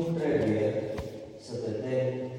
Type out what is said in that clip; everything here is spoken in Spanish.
pragnie, să vedem